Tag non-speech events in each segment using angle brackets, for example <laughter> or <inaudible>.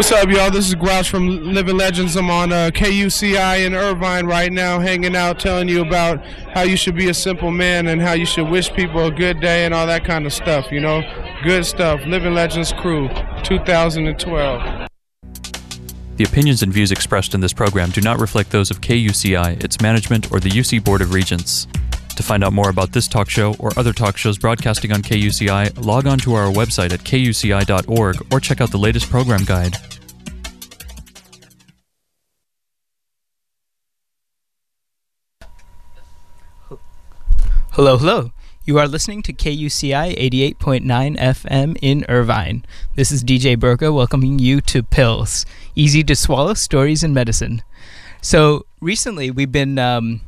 What's up, y'all? This is Grouch from Living Legends. I'm on uh, KUCI in Irvine right now, hanging out, telling you about how you should be a simple man and how you should wish people a good day and all that kind of stuff, you know? Good stuff. Living Legends Crew, 2012. The opinions and views expressed in this program do not reflect those of KUCI, its management, or the UC Board of Regents. To find out more about this talk show or other talk shows broadcasting on KUCI, log on to our website at kuci.org or check out the latest program guide. Hello, hello. You are listening to KUCI 88.9 FM in Irvine. This is DJ Broca welcoming you to Pills Easy to Swallow Stories in Medicine. So, recently we've been. Um,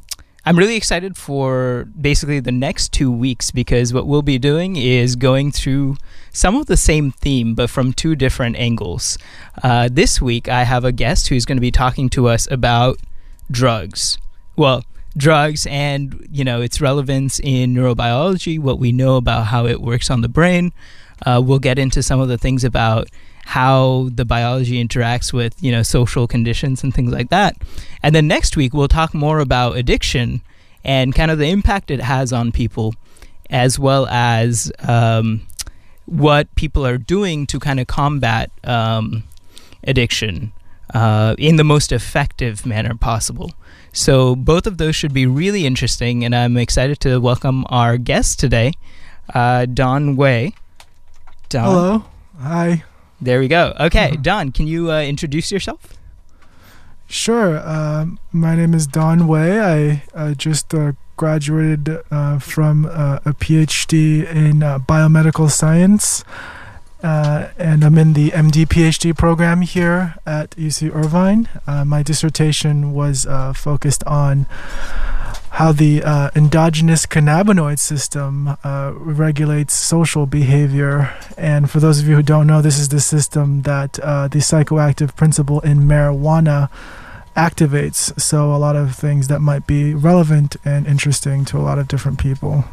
I'm really excited for basically the next two weeks because what we'll be doing is going through some of the same theme but from two different angles. Uh, this week, I have a guest who's going to be talking to us about drugs. Well, drugs and you know its relevance in neurobiology, what we know about how it works on the brain. Uh, we'll get into some of the things about how the biology interacts with you know social conditions and things like that. And then next week we'll talk more about addiction and kind of the impact it has on people, as well as um, what people are doing to kind of combat um, addiction uh, in the most effective manner possible. So both of those should be really interesting, and I'm excited to welcome our guest today, uh, Don Wei. Don. Hello. Hi. There we go. Okay, Don, can you uh, introduce yourself? Sure. Uh, my name is Don Wei. I uh, just uh, graduated uh, from uh, a PhD in biomedical science, and I'm in the MD PhD program here at UC Irvine. my dissertation was focused on how the uh, endogenous cannabinoid system uh, regulates social behavior. And for those of you who don't know, this is the system that uh, the psychoactive principle in marijuana activates. So, a lot of things that might be relevant and interesting to a lot of different people.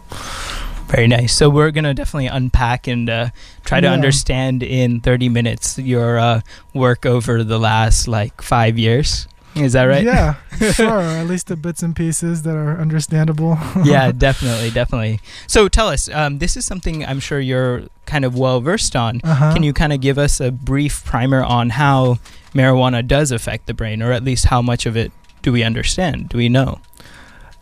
Very nice. So we're gonna definitely unpack and uh, try to understand in 30 minutes your uh, work over the last like five years. Is that right? Yeah, <laughs> sure. At least the bits and pieces that are understandable. <laughs> yeah, <laughs> definitely, definitely. So tell us, um, this is something I'm sure you're kind of well versed on. Uh-huh. Can you kind of give us a brief primer on how marijuana does affect the brain, or at least how much of it do we understand? Do we know?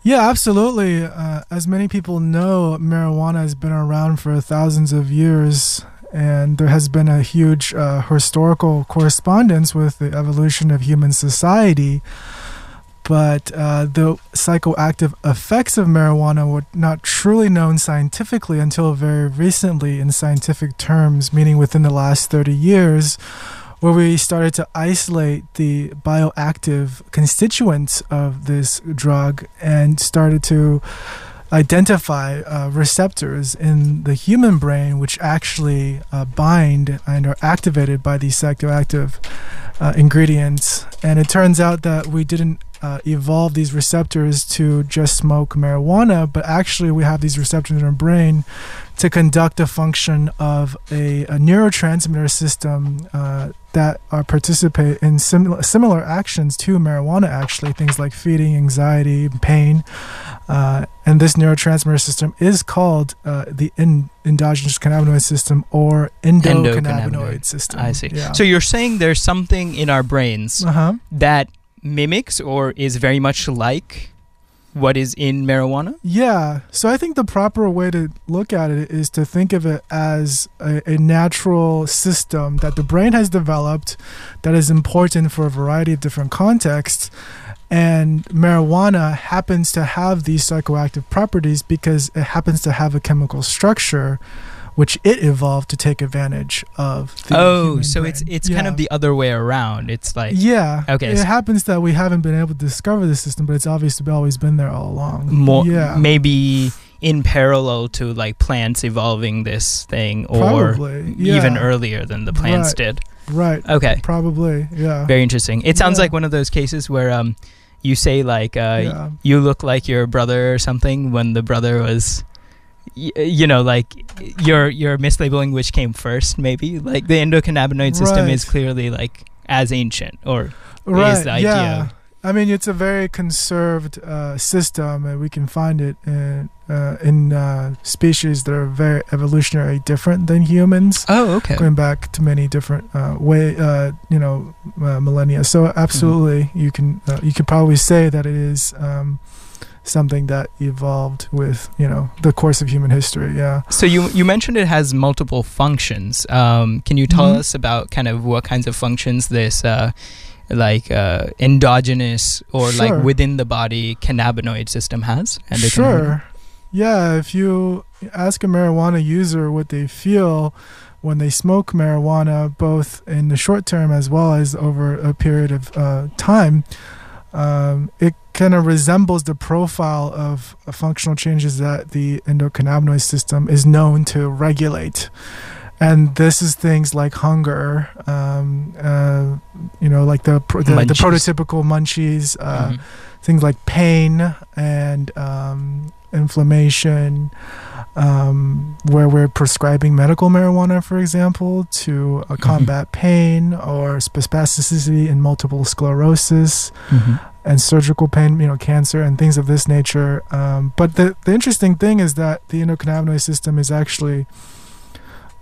Yeah, absolutely. Uh, as many people know, marijuana has been around for thousands of years and there has been a huge uh, historical correspondence with the evolution of human society. But uh, the psychoactive effects of marijuana were not truly known scientifically until very recently, in scientific terms, meaning within the last 30 years, where we started to isolate the bioactive constituents of this drug and started to identify uh, receptors in the human brain which actually uh, bind and are activated by these psychoactive uh, ingredients. And it turns out that we didn't uh, evolve these receptors to just smoke marijuana, but actually we have these receptors in our brain to conduct a function of a, a neurotransmitter system uh, that are participate in similar similar actions to marijuana. Actually, things like feeding, anxiety, pain, uh, and this neurotransmitter system is called uh, the in, endogenous cannabinoid system or endocannabinoid, endocannabinoid. system. I see. Yeah. So you're saying there's something in our brains uh-huh. that mimics or is very much like what is in marijuana? Yeah. So I think the proper way to look at it is to think of it as a, a, natural system that the brain has developed that is important for a variety of different contexts. And marijuana happens to have these psychoactive properties because it happens to have a chemical structure which it evolved to take advantage of. oh, so brain. it's it's yeah. kind of the other way around. It's like yeah, okay. It so happens that we haven't been able to discover the system, but it's obviously always been there all along. More, yeah, maybe in parallel to like plants evolving this thing, or yeah. even earlier than the plants right. did. Right. Okay. Probably. Yeah. Very interesting. It sounds yeah. like one of those cases where um you say like uh, yeah. you look like your brother or something when the brother was you know like you're you're mislabeling which came first maybe like the endocannabinoid system right. is clearly like as ancient, or right, is the idea. Yeah. I mean, it's a very conserved uh, system, and we can find it in uh, in uh, species that are very evolutionarily different than humans, Oh, okay. going back to many different uh, way, uh, you know, uh, millennia. So absolutely, Mm-hmm. you can uh, you could probably say that it is um, something that evolved with you know the course of human history. Yeah. So you you mentioned it has multiple functions. Um, can you tell Mhm. us about kind of what kinds of functions this uh, like uh, endogenous or Sure. like within the body cannabinoid system has? Sure. Yeah, if you ask a marijuana user what they feel when they smoke marijuana, both in the short term as well as over a period of uh, time, um, it kind of resembles the profile of uh, functional changes that the endocannabinoid system is known to regulate. And this is things like hunger, um, uh, you know, like the pro- the, the prototypical munchies, uh, Mhm. things like pain and um, inflammation, um, where we're prescribing medical marijuana, for example, to uh, combat pain or spasticity in multiple sclerosis Mhm. and surgical pain, you know, cancer and things of this nature. Um, but the, the interesting thing is that the endocannabinoid system is actually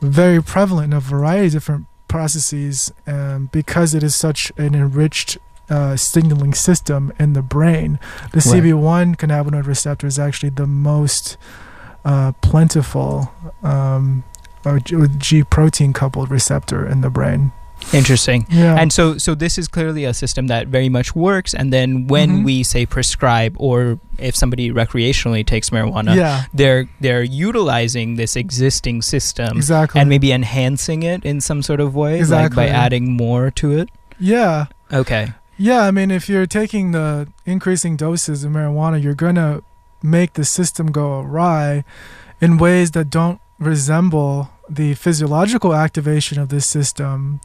very prevalent in a variety of different processes um, because it is such an enriched uh, signaling system in the brain. The Right. CB1 cannabinoid receptor is actually the most uh, plentiful um, G- protein coupled receptor in the brain. Interesting. Yeah. And so, so this is clearly a system that very much works. And then, when Mhm. we say prescribe, or if somebody recreationally takes marijuana, yeah, they're they're utilizing this existing system exactly. and maybe enhancing it in some sort of way, like Exactly. by adding more to it. yeah. Okay. Yeah, I mean, if you're taking the increasing doses of marijuana, you're going to make the system go awry in ways that don't resemble the physiological activation of this system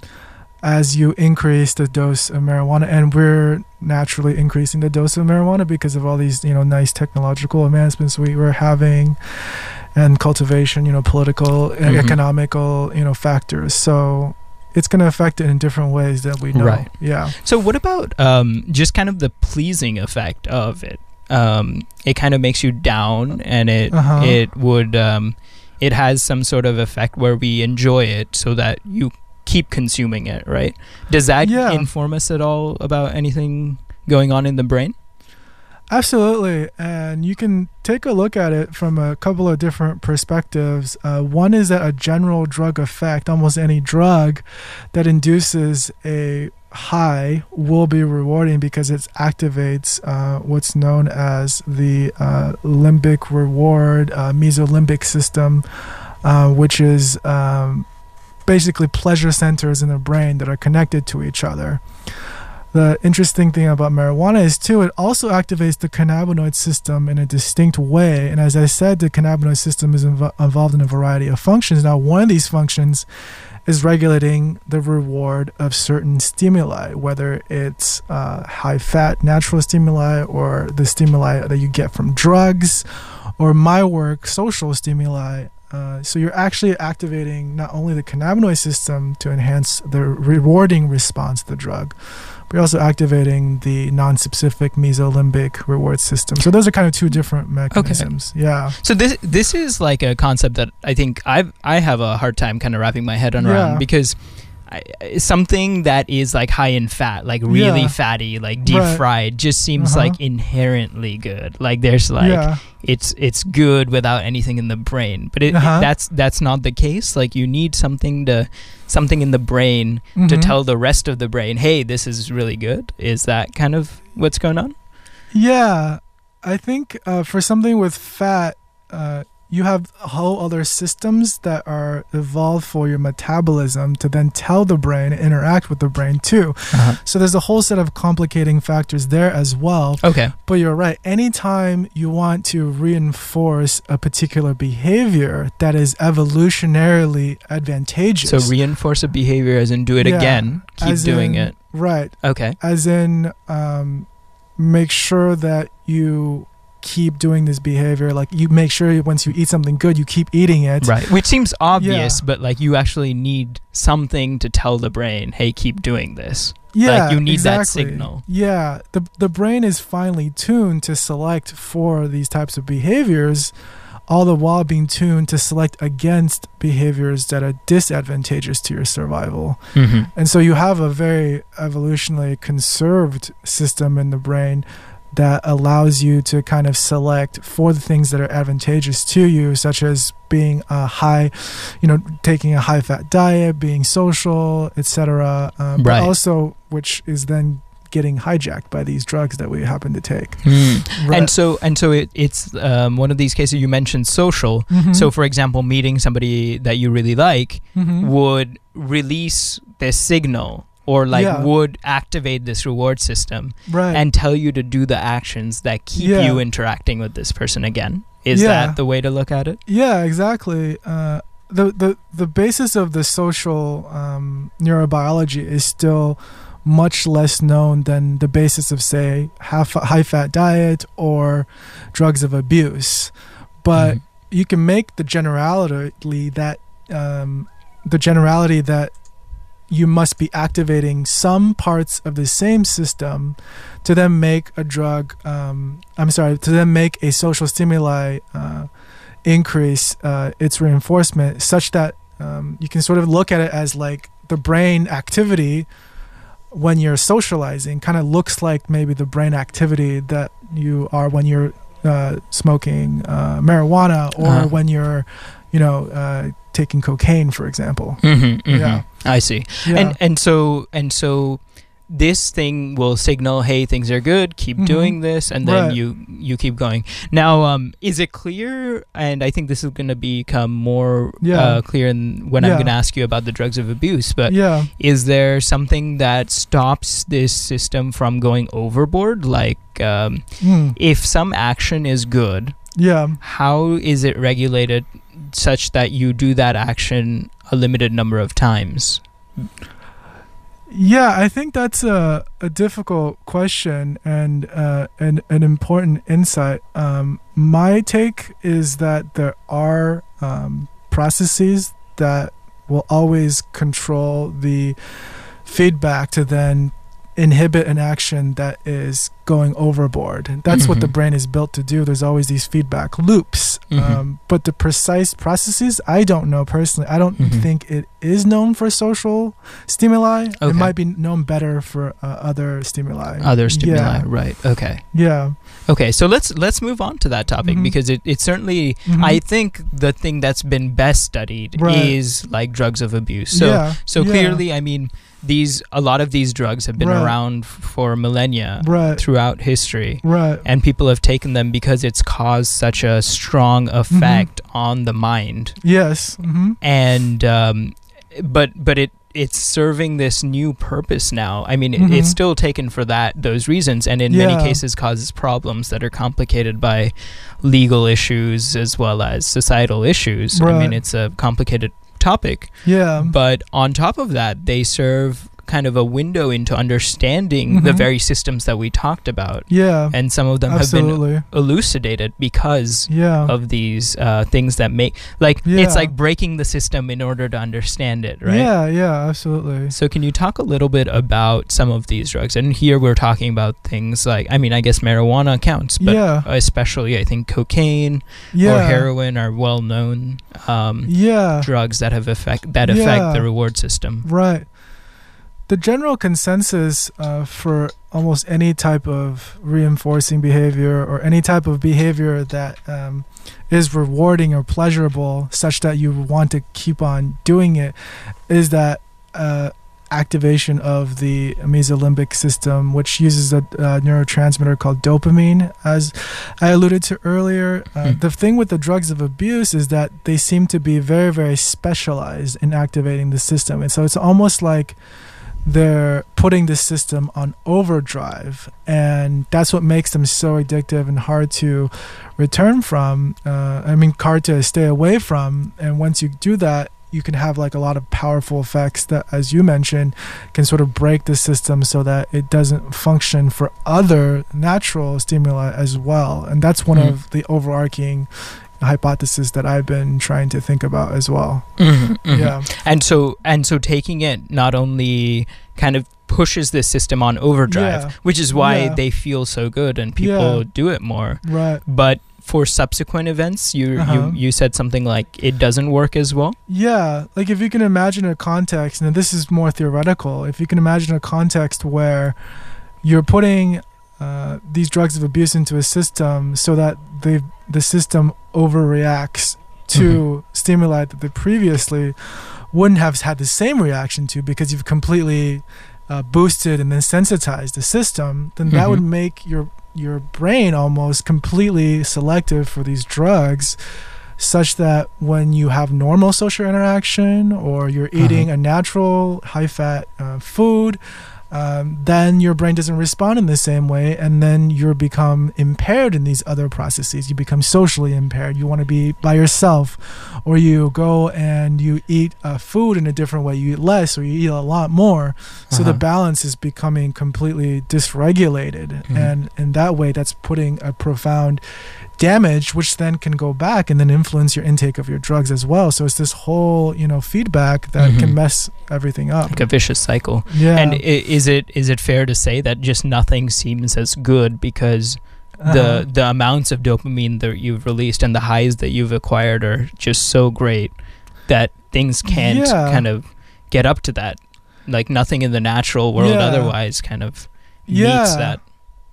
as you increase the dose of marijuana. And we're naturally increasing the dose of marijuana because of all these, you know, nice technological advancements we were having and cultivation, you know, political, Mhm. economical, you know, factors. So it's going to affect it in different ways that we know. Right. Yeah. So, what about um, just kind of the pleasing effect of it? Um, it kind of makes you down, and it Uh-huh. it would um, it has some sort of effect where we enjoy it, so that you keep consuming it, right? Does that Yeah. inform us at all about anything going on in the brain? Absolutely. And you can take a look at it from a couple of different perspectives. Uh, one is that a general drug effect, almost any drug that induces a high, will be rewarding because it activates uh, what's known as the uh, limbic reward, uh, mesolimbic system, uh, which is um, basically pleasure centers in the brain that are connected to each other. The interesting thing about marijuana is too it also activates the cannabinoid system in a distinct way. And as I said, the cannabinoid system is invo- involved in a variety of functions. Now, one of these functions is regulating the reward of certain stimuli, whether it's uh, high fat natural stimuli or the stimuli that you get from drugs, or my work social stimuli. Uh, so you're actually activating not only the cannabinoid system to enhance the rewarding response to the drug, you're also activating the non-specific mesolimbic reward system. So those are kind of two different mechanisms. Yeah. So this this is like a concept that I think I've I have a hard time kind of wrapping my head around Yeah. because I, something that is like high in fat, like really Yeah. fatty, like deep Right. fried, just seems Uh-huh. like inherently good. Like there's like yeah. it's it's good without anything in the brain, but it, Uh-huh. that's that's not the case. Like you need something to something in the brain to Mhm. tell the rest of the brain, hey, this is really good. Is that kind of what's going on? Yeah, I think uh, for something with fat, uh, you have whole other systems that are evolved for your metabolism to then tell the brain, interact with the brain too. So there's a whole set of complicating factors there as well. Okay. But you're right. Anytime you want to reinforce a particular behavior that is evolutionarily advantageous, So reinforce a behavior as in do it Yeah, again. Keep doing in- it. right? Okay. as in um, make sure that you keep doing this behavior. Like you make sure once you eat something good, you keep eating it. Right. Which seems obvious, Yeah. but like you actually need something to tell the brain, hey, keep doing this. Yeah, Like, you need that exactly. signal. Yeah, the the brain is finely tuned to select for these types of behaviors, all the while being tuned to select against behaviors that are disadvantageous to your survival. Mm-hmm. And so you have a very evolutionally conserved system in the brain that allows you to kind of select for the things that are advantageous to you, such as being a high, you know, taking a high fat diet, being social, etc. Um, Right. But also, which is then getting hijacked by these drugs that we happen to take. Hmm. And so and so it, it's um, one of these cases you mentioned social. Mhm. So for example, meeting somebody that you really like Mhm. would release this signal or like Yeah. would activate this reward system right. and tell you to do the actions that keep Yeah. you interacting with this person again. Is Yeah. that the way to look at it? Yeah, exactly. Uh, the the the basis of the social um, neurobiology is still much less known than the basis of say half high fat diet or drugs of abuse. But Mhm. you can make the generality that um, the generality that you must be activating some parts of the same system to then make a drug um, i'm sorry to then make a social stimuli uh, increase uh, its reinforcement such that um, you can sort of look at it as like the brain activity when you're socializing kind of looks like maybe the brain activity that you are when you're uh, smoking uh, marijuana or Uh-huh. when you're you know uh, taking cocaine for example Mm-hmm, Yeah. I see. yeah And and so and so this thing will signal, hey, things are good. Keep Mhm. doing this, and then Right. you you keep going. Now, um, is it clear? And I think this is going to become more Yeah. uh, clear in, when I'm going to ask you about the drugs of abuse. But yeah is there something that stops this system from going overboard? Like, um, Mm. if some action is good, yeah how is it regulated such that you do that action a limited number of times? Yeah, I think that's a, a difficult question and uh, an, an important insight. Um, my take is that there are um, processes that will always control the feedback to then inhibit an action that is going overboard. That's what the Mhm. brain is built to do. There's always these feedback loops. Mhm. Um, but the precise processes, I don't know personally. I don't Mhm. think it is known for social stimuli. Okay. It might be known better for uh, other stimuli. Other stimuli, Yeah. right? Okay. Yeah. Okay, so let's let's move on to that topic Mhm. because it, it certainly Mhm. I think the thing that's been best studied Right. is like drugs of abuse. So yeah. so yeah. clearly, I mean, these a lot of these drugs have been Right. around for millennia Right. throughout history, Right. and people have taken them because it's caused such a strong Mm-hmm. effect on the mind, Yes. hmm and um, but but it it's serving this new purpose now. I mean, it, Mhm. it's still taken for that those reasons, and in many cases causes problems that are complicated by legal issues as well as societal issues. I mean, it's a complicated topic. Yeah. But on top of that, they serve kind of a window into understanding the Mhm. very systems that we talked about, yeah. and some of them have been elucidated because Yeah. of these uh, things that make like Yeah. it's like breaking the system in order to understand it, right? Yeah. Yeah. Absolutely. So can you talk a little bit about some of these drugs? And here we're talking about things like I mean, I guess marijuana counts, but yeah. especially I think cocaine Yeah. or heroin are well known um, Yeah. drugs that have effect that affect the reward system. Right. The general consensus uh, for almost any type of reinforcing behavior or any type of behavior that um, is rewarding or pleasurable, such that you want to keep on doing it, is that uh, activation of the mesolimbic system, which uses a uh, neurotransmitter called dopamine, as I alluded to earlier. Uh, Hmm. The thing with the drugs of abuse is that they seem to be very, very specialized in activating the system. And so it's almost like they're putting the system on overdrive and that's what makes them so addictive and hard to return from uh, i mean hard to stay away from and once you do that you can have like a lot of powerful effects that, as you mentioned, can sort of break the system so that it doesn't function for other natural stimuli as well. And that's one Mm. of the overarching hypothesis that I've been trying to think about as well. Mhm, mhm. Yeah. And so and so taking it not only kind of pushes this system on overdrive, Yeah. which is why Yeah. they feel so good and people Yeah. do it more. Right. But for subsequent events, you Uh-huh. you you said something like it doesn't work as well. Yeah, like if you can imagine a context, and this is more theoretical, if you can imagine a context where you're putting uh, these drugs of abuse into a system so that the the system overreacts to stimuli that they previously wouldn't have had the same reaction to because you've completely uh, boosted and then sensitized the system, then that Mhm. would make your your brain almost completely selective for these drugs such that when you have normal social interaction or you're eating a natural high fat uh, food um, then your brain doesn't respond in the same way and then you become impaired in these other processes. You become socially impaired. You want to be by yourself or you go and you eat uh, food in a different way you eat less or you eat a lot more so the Uh-huh. balance is becoming completely dysregulated Mhm. and in that way that's putting a profound damage which then can go back and then influence your intake of your drugs as well so it's this whole you know feedback that Mhm. can mess everything up Like a vicious cycle. yeah And is it is it fair to say that just nothing seems as good because. The uh-huh. the amounts of dopamine that you've released and the highs that you've acquired are just so great that things can't Yeah. kind of get up to that. Like nothing in the natural world Yeah. otherwise kind of meets Yeah. that.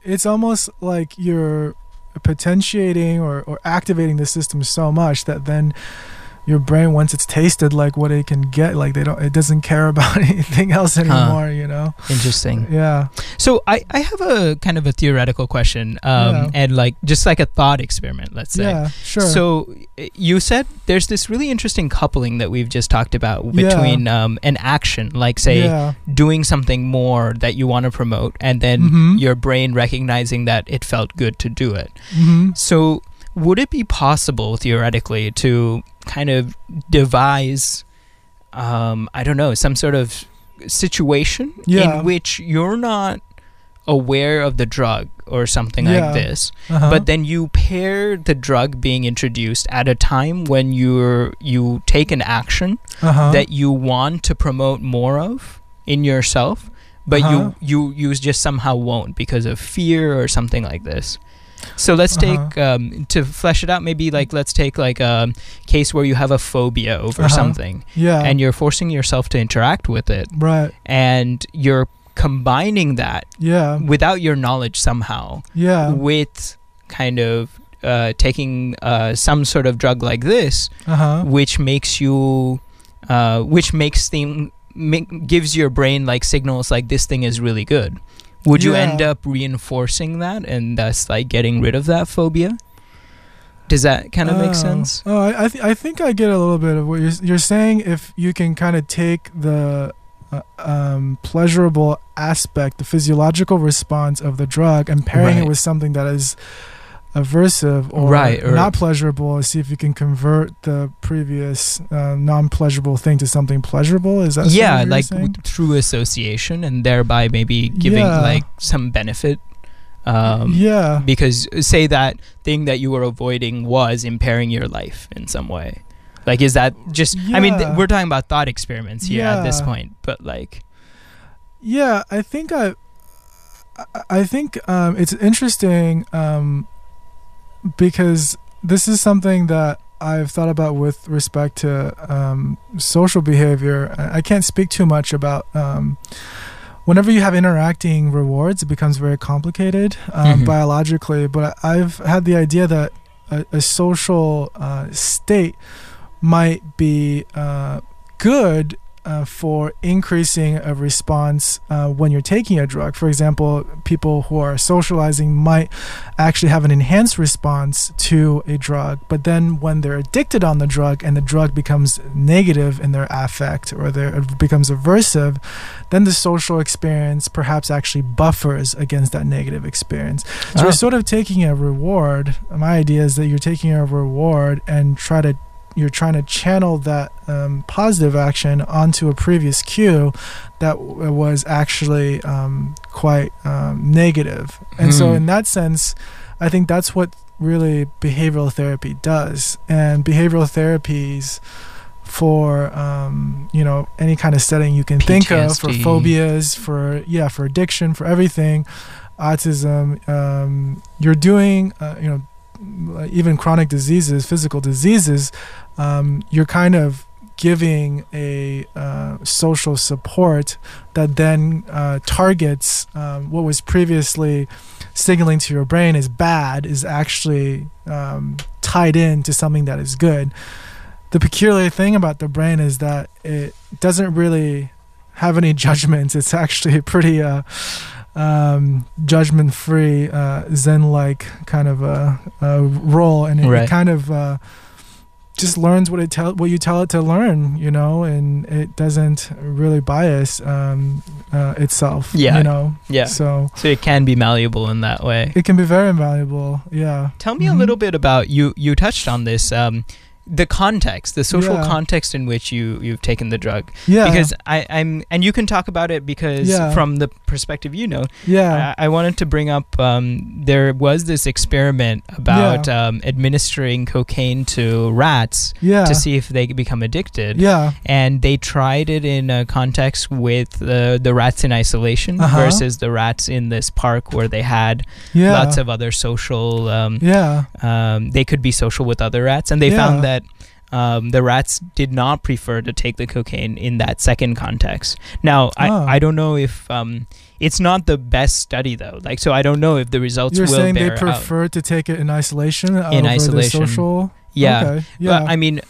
it's almost like you're potentiating or, or activating the system so much that then your brain once it's tasted like what it can get like they don't it doesn't care <laughs> about anything else anymore you know Interesting. yeah So I, I have a kind of a theoretical question, um, Yeah. and like just like a thought experiment, let's say. yeah sure So you said there's this really interesting coupling that we've just talked about Yeah. between um, an action, like say yeah doing something more that you want to promote, and then Mhm. your brain recognizing that it felt good to do it. hmm So would it be possible theoretically to kind of devise, um, I don't know, some sort of situation Yeah. in which you're not aware of the drug or something Yeah. like this uh-huh. but then you pair the drug being introduced at a time when you're you take an action uh-huh. that you want to promote more of in yourself but Uh-huh. you you you just somehow won't because of fear or something like this so let's Uh-huh. take um, to flesh it out maybe like let's take like a case where you have a phobia over Uh-huh. something yeah and you're forcing yourself to interact with it right and you're combining that yeah without your knowledge somehow yeah with kind of uh, taking uh, some sort of drug like this, uh-huh which makes you, uh, which makes thing make, gives your brain like signals like this thing is really good. Would you end up reinforcing that and thus like getting rid of that phobia? Does that kind of make Oh. sense? Oh, I I, th- I think I get a little bit of what you're you're saying. If you can kind of take the uh, um, pleasurable aspect, the physiological response of the drug, and pairing Right. it with something that is aversive or Right, or- not pleasurable, and see if you can convert the previous uh, non-pleasurable thing to something pleasurable. Is that yeah, like w- through association and thereby maybe giving Yeah. like some benefit. Um, yeah, because uh, say that thing that you were avoiding was impairing your life in some way like is that just i mean th- we're talking about thought experiments here at this point but like Yeah, I think I, I- I think um, it's interesting um, because this is something that I've thought about with respect to um, social behavior. I can't speak too much about. Um, Whenever you have interacting rewards, it becomes very complicated um, Mhm. biologically. But I've had the idea that a, a social uh, state might be uh, good uh, for increasing a response uh, when you're taking a drug. For example, people who are socializing might actually have an enhanced response to a drug, but then when they're addicted on the drug and the drug becomes negative in their affect or there it becomes aversive, then the social experience perhaps actually buffers against that negative experience. So Oh. you're sort of taking a reward. My idea is that you're taking a reward and try to you're trying to channel that um, positive action onto a previous cue that was actually um, quite um, negative. And so, Hmm. in that sense, I think that's what really behavioral therapy does. And behavioral therapies for um, you know any kind of setting you can think of for phobias, for yeah, for addiction, for everything, autism. Um, you're doing uh, you know even chronic diseases, physical diseases. Um, you're kind of giving a uh, social support that then uh, targets um, what was previously signaling to your brain is bad is actually um, tied in to something that is good. The peculiar thing about the brain is that it doesn't really have any <laughs> judgments. It's actually a pretty uh, um, judgment-free, uh, Zen-like kind of a, a role, and it, it kind of uh, just learns what it tell what you tell it to learn, you know, and it doesn't really bias um, uh, itself. Yeah. you know. Yeah. So So it can be malleable in that way. it can be very malleable. Yeah. Tell me a Mhm. little bit about you. You touched on this. Um, the context, the social Yeah. context in which you you've taken the drug, Yeah. because I, I'm, and you can talk about it because Yeah. from the perspective you know, yeah. I, I wanted to bring up. Um, there was this experiment about um, administering cocaine to rats yeah. to see if they could become addicted. Yeah. And they tried it in a context with the the rats in isolation Uh-huh. versus the rats in this park where they had Yeah. lots of other social. Um, Yeah. um, they could be social with other rats, and they Yeah. found that um, the rats did not prefer to take the cocaine in that second context. Now, I, Oh. I don't know if um, it's not the best study though. Like, so I don't know if the results You're saying they bear out. prefer to take it in isolation In over isolation. the social. Yeah, Okay. Yeah. but I mean,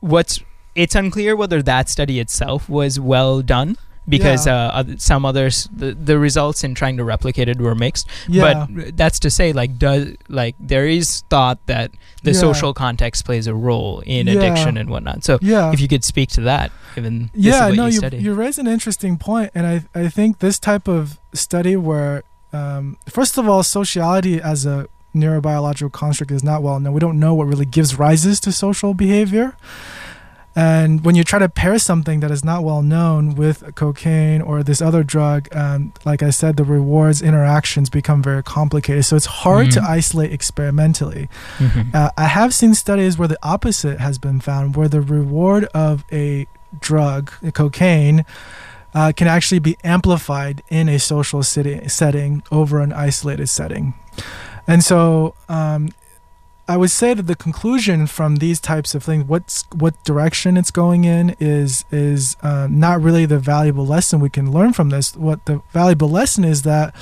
what's it's unclear whether that study itself was well done because Yeah. uh, some others the, the results in trying to replicate it were mixed. yeah. But that's to say, like, does like there is thought that the Yeah. social context plays a role in addiction and whatnot. So yeah. if you could speak to that, given this yeah, no, you you, you raise an interesting point, and I I think this type of study where um, first of all, sociality as a neurobiological construct is not well known. We don't know what really gives rises to social behavior. And when you try to pair something that is not well known with cocaine or this other drug, um, like I said, the rewards interactions become very complicated. So it's hard to Mhm. isolate experimentally. Mhm. Uh, I have seen studies where the opposite has been found, where the reward of a drug, cocaine, uh, can actually be amplified in a social city, setting over an isolated setting. And so um, I would say that the conclusion from these types of things, what's what direction it's going in, is is uh, not really the valuable lesson we can learn from this. What the valuable lesson is that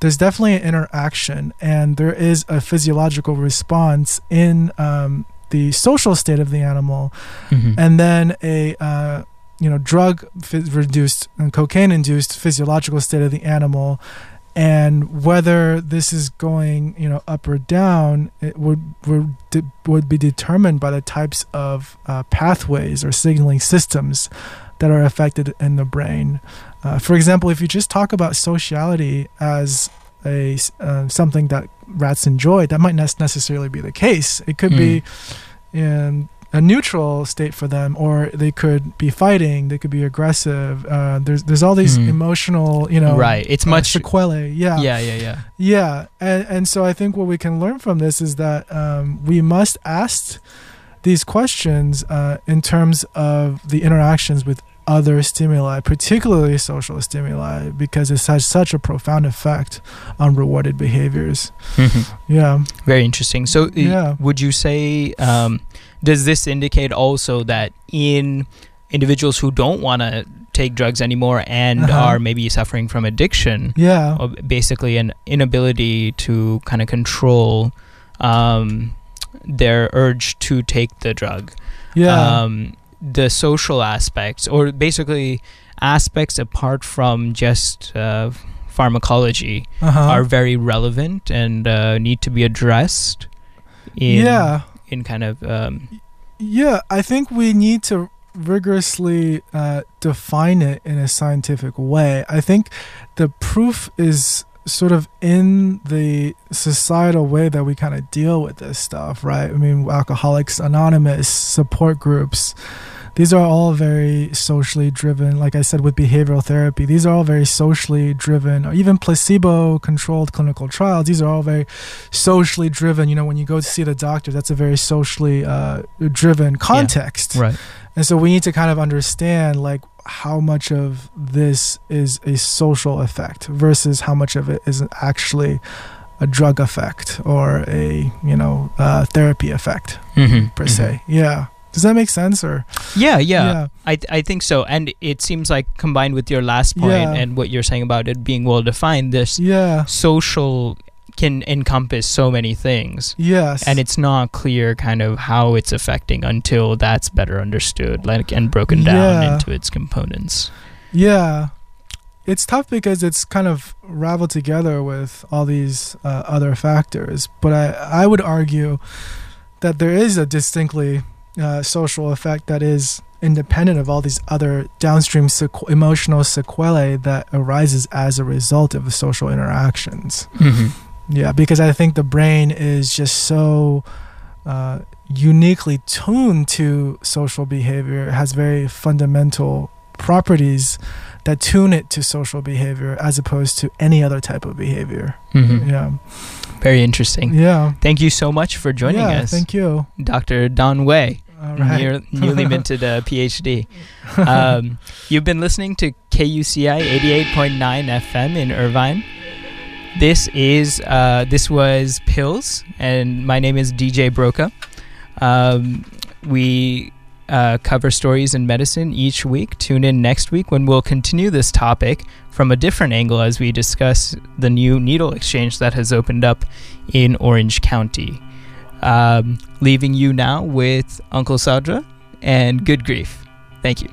there's definitely an interaction and there is a physiological response in um, the social state of the animal Mhm. and then a uh, you know drug reduced and cocaine induced physiological state of the animal and whether this is going you know up or down it would would, would be determined by the types of uh, pathways or signaling systems that are affected in the brain. Uh, for example if you just talk about sociality as a uh, something that rats enjoy that might not necessarily be the case. It could be in a neutral state for them, or they could be fighting, they could be aggressive. Uh, there's there's all these Mm. emotional, you know, right. It's uh, much. sequelae. Yeah, yeah, yeah, yeah. yeah. And and so I think what we can learn from this is that um, we must ask these questions uh, in terms of the interactions with other stimuli, particularly social stimuli, because it has such a profound effect on rewarded behaviors. Mhm. Yeah. Very interesting. So, Yeah. would you say, um, does this indicate also that in individuals who don't want to take drugs anymore and Uh-huh. are maybe suffering from addiction, Yeah. or basically an inability to kind of control um, their urge to take the drug, Yeah. um, the social aspects, or basically aspects apart from just uh, pharmacology, uh-huh. are very relevant and uh, need to be addressed in yeah. in kind of um, Yeah, I think we need to rigorously uh, define it in a scientific way. I think the proof is sort of in the societal way that we kind of deal with this stuff, right? I mean, Alcoholics Anonymous, support groups, these are all very socially driven. Like I said, with behavioral therapy, these are all very socially driven, or even placebo controlled clinical trials. These are all very socially driven. You know, when you go to see the doctor, that's a very socially uh, driven context. Right. And so we need to kind of understand like how much of this is a social effect versus how much of it is actually a drug effect or a you know uh, therapy effect Mm-hmm. per se. Yeah. Does that make sense or Yeah, yeah. I I think so. And it seems like combined with your last point Yeah. and what you're saying about it being well defined, this Yeah. social can encompass so many things. Yes. And it's not clear kind of how it's affecting until that's better understood, like and broken down Yeah. into its components. Yeah. It's tough because it's kind of raveled together with all these uh, other factors. But I, I would argue that there is a distinctly uh, social effect that is independent of all these other downstream sequ- emotional sequelae that arises as a result of the social interactions. Mm-hmm. Yeah, because I think the brain is just so uh, uniquely tuned to social behavior. It has very fundamental properties that tune it to social behavior as opposed to any other type of behavior. Mm-hmm. Yeah. Very interesting. Yeah. Thank you so much for joining yeah, us, Thank you. Dr. Don Wei. Right. Near, newly <laughs> minted uh, PhD. <laughs> Um, you've been listening to KUCI 88.9 FM in Irvine. This is uh, this was Pills, and my name is DJ Broca. Um, we uh, cover stories in medicine each week. Tune in next week when we'll continue this topic from a different angle as we discuss the new needle exchange that has opened up in Orange County. Um, leaving you now with Uncle Sadra and Good Grief. Thank you.